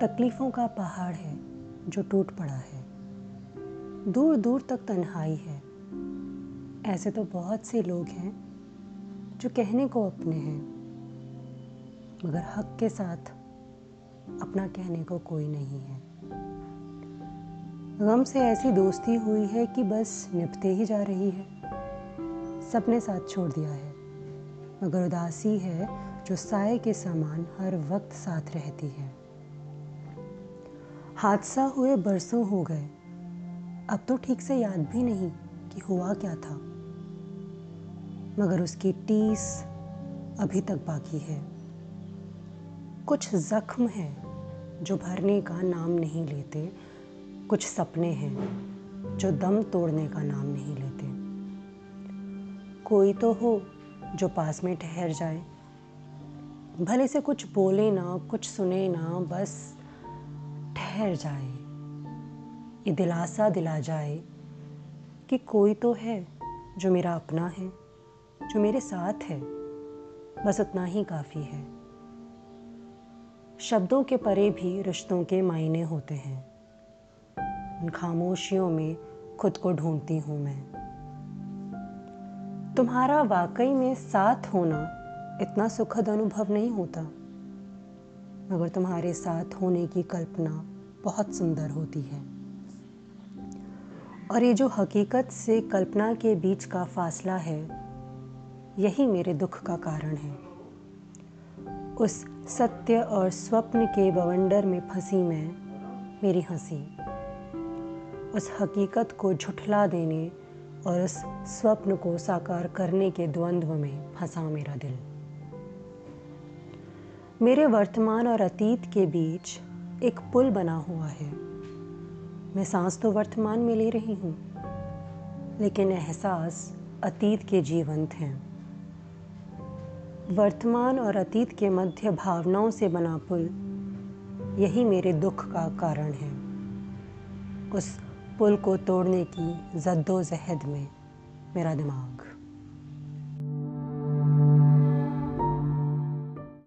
तकलीफ़ों का पहाड़ है, जो टूट पड़ा है। दूर दूर तक तन्हाई है। ऐसे तो बहुत से लोग हैं, जो कहने को अपने हैं। मगर हक के साथ अपना कहने को कोई नहीं है। गम से ऐसी दोस्ती हुई है कि बस निपते ही जा रही है। सबने साथ छोड़ दिया है। मगर उदासी है, जो साय के समान हर वक्त साथ रहती है। हादसा हुए बरसों हो गए। अब तो ठीक से याद भी नहीं कि हुआ क्या था। मगर उसकी टीस अभी तक बाकी है। कुछ जख्म है जो भरने का नाम नहीं लेते। कुछ सपने हैं जो दम तोड़ने का नाम नहीं लेते। कोई तो हो जो पास में ठहर जाए। भले से कुछ बोले ना, कुछ सुने ना, बस ठहर जाए, ये दिलासा दिला जाए कि कोई तो है जो मेरा अपना है, जो मेरे साथ है, बस उतना ही काफ़ी है। शब्दों के परे भी रिश्तों के मायने होते हैं। उन खामोशियों में खुद को ढूंढती हूँ मैं। तुम्हारा वाकई में साथ होना इतना सुखद अनुभव नहीं होता। मगर तुम्हारे साथ होने की कल्पना बहुत सुंदर होती है। और ये जो हकीकत से कल्पना के बीच का फासला है, यही मेरे दुख का कारण है। उस सत्य और स्वप्न के बवंडर में फंसी मैं, मेरी हँसी। उस हकीकत को झुठला देने और उस स्वप्न को साकार करने के द्वंद्व में फंसा मेरा दिल। मेरे वर्तमान और अतीत के बीच एक पुल बना हुआ है। मैं सांस तो वर्तमान में ले रही हूँ, लेकिन एहसास अतीत के जीवंत हैं। वर्तमान और अतीत के मध्य भावनाओं से बना पुल यही मेरे दुख का कारण है। उस पुल को तोड़ने की जद्दोजहद में मेरा दिमाग।